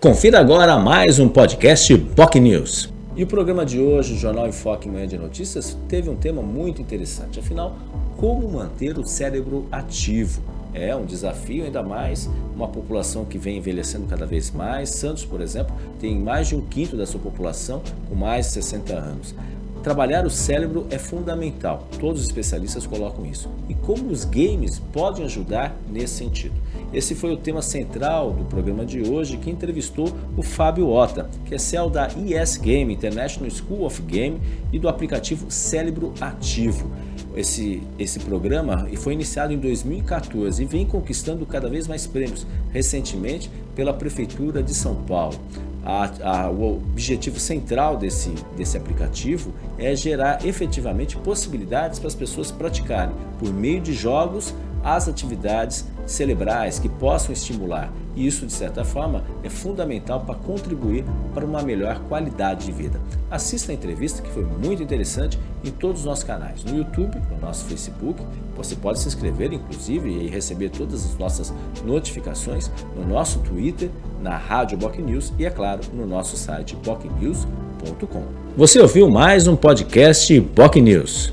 Confira agora mais um podcast POC News. E o programa de hoje, o Jornal Enfoque Manhã de Notícias, teve um tema muito interessante. Afinal, como manter o cérebro ativo? É um desafio, ainda mais uma população que vem envelhecendo cada vez mais. Santos, por exemplo, tem mais de um quinto da sua população com mais de 60 anos. Trabalhar o cérebro é fundamental, todos os especialistas colocam isso. E como os games podem ajudar nesse sentido? Esse foi o tema central do programa de hoje, que entrevistou o Fábio Ota, que é CEO da ES Game, International School of Game, e do aplicativo Cérebro Ativo. Esse, esse programa foi iniciado em 2014 e vem conquistando cada vez mais prêmios, recentemente pela Prefeitura de São Paulo. A, a, o objetivo central desse, desse aplicativo é gerar efetivamente possibilidades para as pessoas praticarem, por meio de jogos, as atividades cerebrais que possam estimular. E isso, de certa forma, é fundamental para contribuir para uma melhor qualidade de vida. Assista a entrevista que foi muito interessante em todos os nossos canais, no YouTube, no nosso Facebook. Você pode se inscrever, inclusive, e receber todas as nossas notificações no nosso Twitter, na Rádio Boc News e, é claro, no nosso site bocnews.com. Você ouviu mais um podcast Boc News.